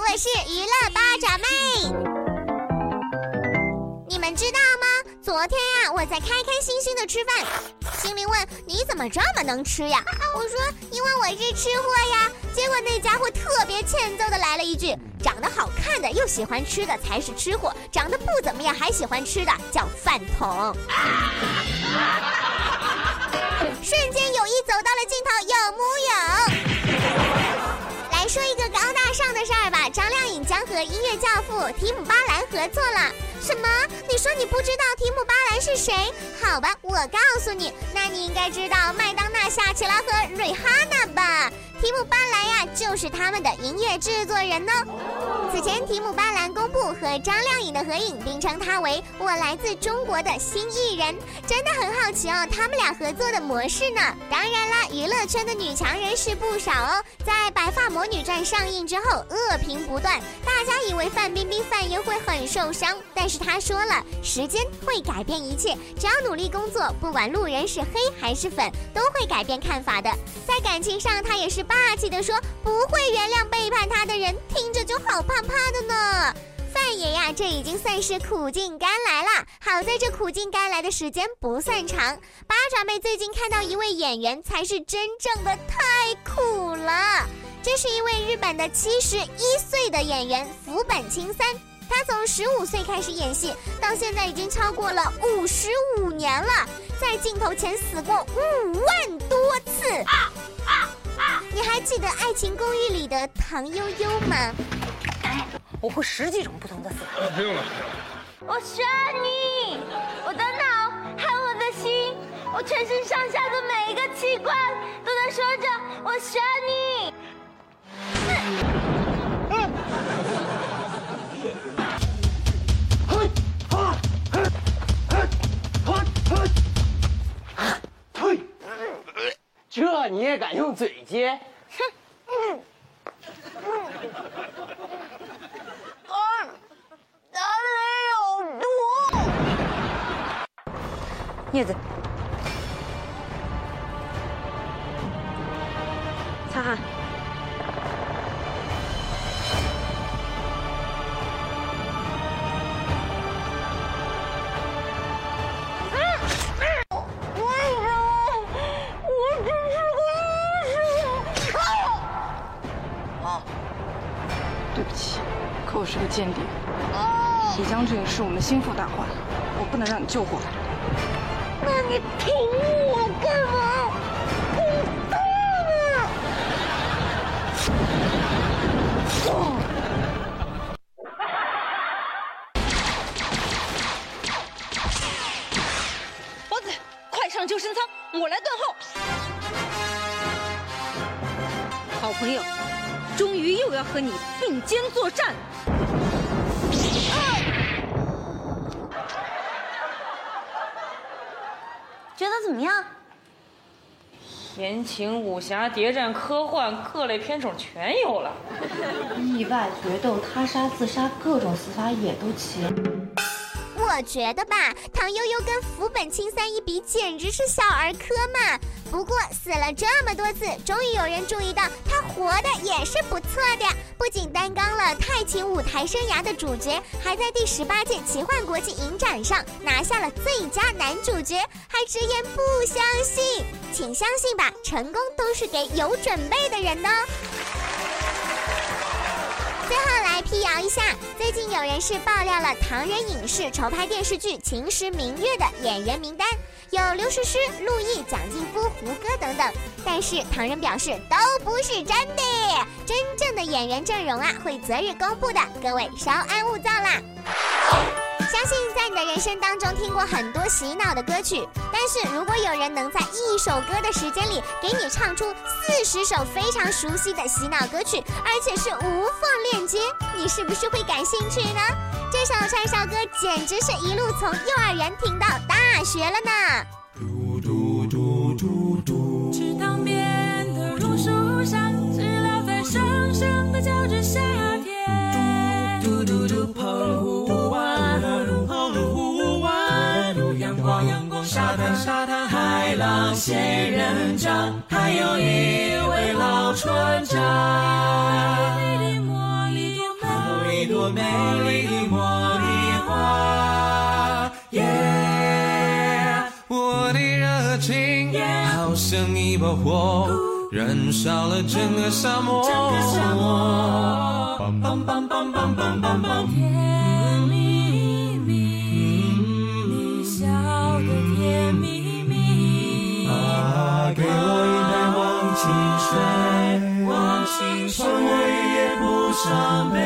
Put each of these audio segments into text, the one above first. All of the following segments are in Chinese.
我是娱乐八爪妹。你们知道吗？昨天呀，我在开开心心的吃饭，心灵问你怎么这么能吃呀？我说因为我是吃货呀。结果那家伙特别欠揍的来了一句：长得好看的又喜欢吃的才是吃货，长得不怎么样还喜欢吃的叫饭桶。瞬间友谊走到了尽头，有木有？上的事儿吧，张靓颖将和音乐教父提姆巴兰合作了。什么？你说你不知道提姆巴兰是谁？好吧，我告诉你，那你应该知道麦当娜、夏奇拉和瑞哈娜吧？提姆巴兰呀，就是他们的音乐制作人呢。此前，提姆巴兰公布和张靓颖的合影，并称他为“我来自中国的新艺人”，真的很好奇哦，他们俩合作的模式呢？当然啦，娱乐圈的女强人是不少哦。在《白发魔女传》上映之后，恶评不断，大家以为范冰冰、范爷会很受伤，但是她说了，时间会改变一切，只要努力工作，不管路人是黑还是粉，都会改变看法的。在感情上，她也是霸气的说，不会原谅背叛他的人，听着就好怕怕的呢。范爷呀，这已经算是苦尽甘来了。好在这苦尽甘来的时间不算长。八爪妹最近看到一位演员，才是真正的太苦了。这是一位日本的七十一岁的演员福本清三，他从十五岁开始演戏，到现在已经超过了五十五年了，在镜头前死过五万多次。记得《爱情公寓》里的唐悠悠吗？我会十几种不同的死法。不用了。我需要你，我的脑和我的心，我全身上下的每一个器官都在说着我需要你。这你也敢用嘴接？镊子，擦汗。对不起，可我是个间谍。李将军是我们心腹大患，我不能让你救活他。那你捅我干嘛？捅大了！包子，快上救生舱，我来断后。好朋友，终于又要和你并肩作战。觉得怎么样？言情、武侠、谍战、科幻各类片种全有了。意外、决斗、他杀、自杀，各种死法也都齐。我觉得吧，唐悠悠跟福本清三一比，简直是小儿科嘛。不过死了这么多次，终于有人注意到他活的也是不错的，不仅担纲了太晴舞台生涯的主角，还在第十八届奇幻国际影展上拿下了最佳男主角，还直言不相信，请相信吧，成功都是给有准备的人的。最后来辟谣一下，最近有人是爆料了唐人影视筹拍电视剧《秦时明月》的演员名单，有刘诗诗、陆毅、蒋劲夫、胡歌等等。但是唐人表示都不是真的，真正的演员阵容啊会择日公布的，各位稍安勿躁啦。相信在你的人生当中听过很多洗脑的歌曲，但是如果有人能在一首歌的时间里给你唱出四十首非常熟悉的洗脑歌曲，而且是无缝链接，你是不是会感兴趣呢？这首串烧歌简直是一路从幼儿园听到大学了呢。嘟嘟嘟嘟嘟，池塘边的榕树上，知了在声声的叫着夏天。嘟嘟嘟，澎湖湾，澎湖湾，阳光阳光，沙滩沙滩，海浪仙人掌，还有一位老船长。美丽茉莉我美丽的好像一把火，燃烧了整个沙漠。梆梆梆梆梆梆梆梆。甜蜜蜜，你笑得甜蜜蜜。啊，给我一杯忘情水，忘情水，让我一夜不伤悲。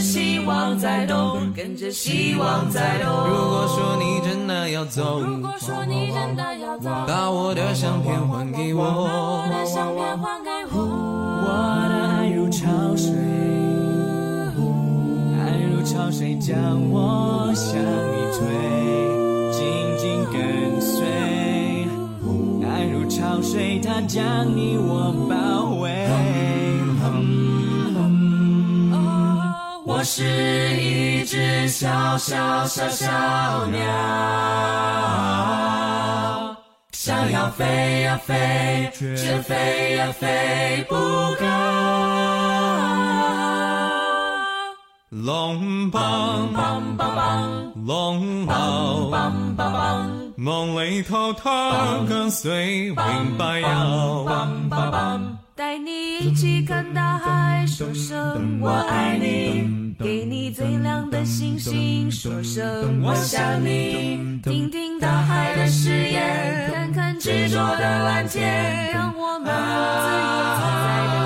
希望在动，跟着希望在动。如果说你真的要走，如果说你真的要走，把我的相片还给我。我的相片还给我。我的爱如潮水，爱如潮水将我向你推，紧紧跟随。爱如潮水，它将你我包围。我是一只小小小小鸟，想要飞呀飞，却飞呀飞不高。龙蹦蹦蹦蹦，龙吼蹦蹦蹦，梦里偷偷跟随云摆摇。带你一起看大海，说声我爱你，给你最亮的星星，说声我想你。听听大海的誓言，看看执着的蓝天，让我们自由自在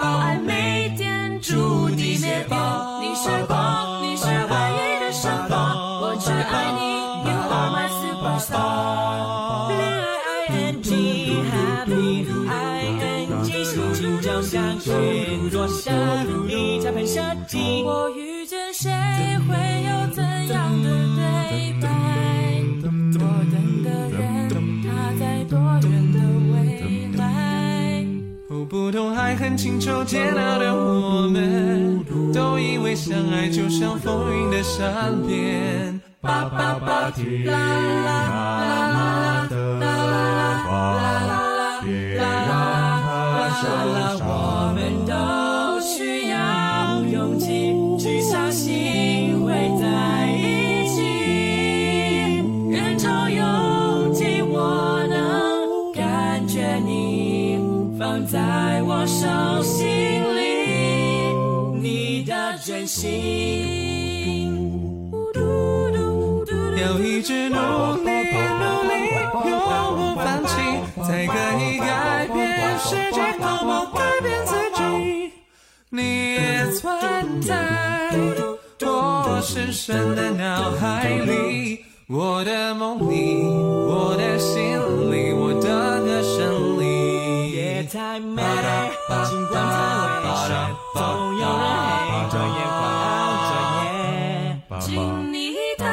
爱每天注定灭亡。你是光，你是唯一的神话，我只爱你，You are my superstar。恋爱 I N G happy I N G 心情就像云落下一加喷射机。我遇见谁不懂爱恨情仇煎熬的我们，都以为相爱就像风云的善变。叭叭叭啦啦放在我手心里，你的真心。要一直努力，努力，永不放弃，才可以改变世界，偷摸改变自己。你也存在我深深的脑海里，我的梦里，我的心里，我你当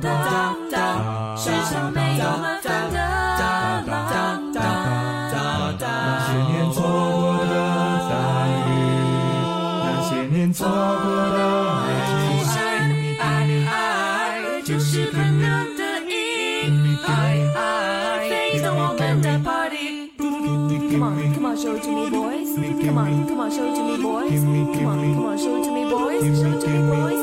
当当，世上没有麻烦的当当那些年错过的参与，那些年错过的美爱爱爱就是朋友的意义，飞到我们的 party。Come on, come on, show it to me, boys. Come on, come on, show it to me, boys. Come on, come on. Show it to me, boys. Show it to me, boys.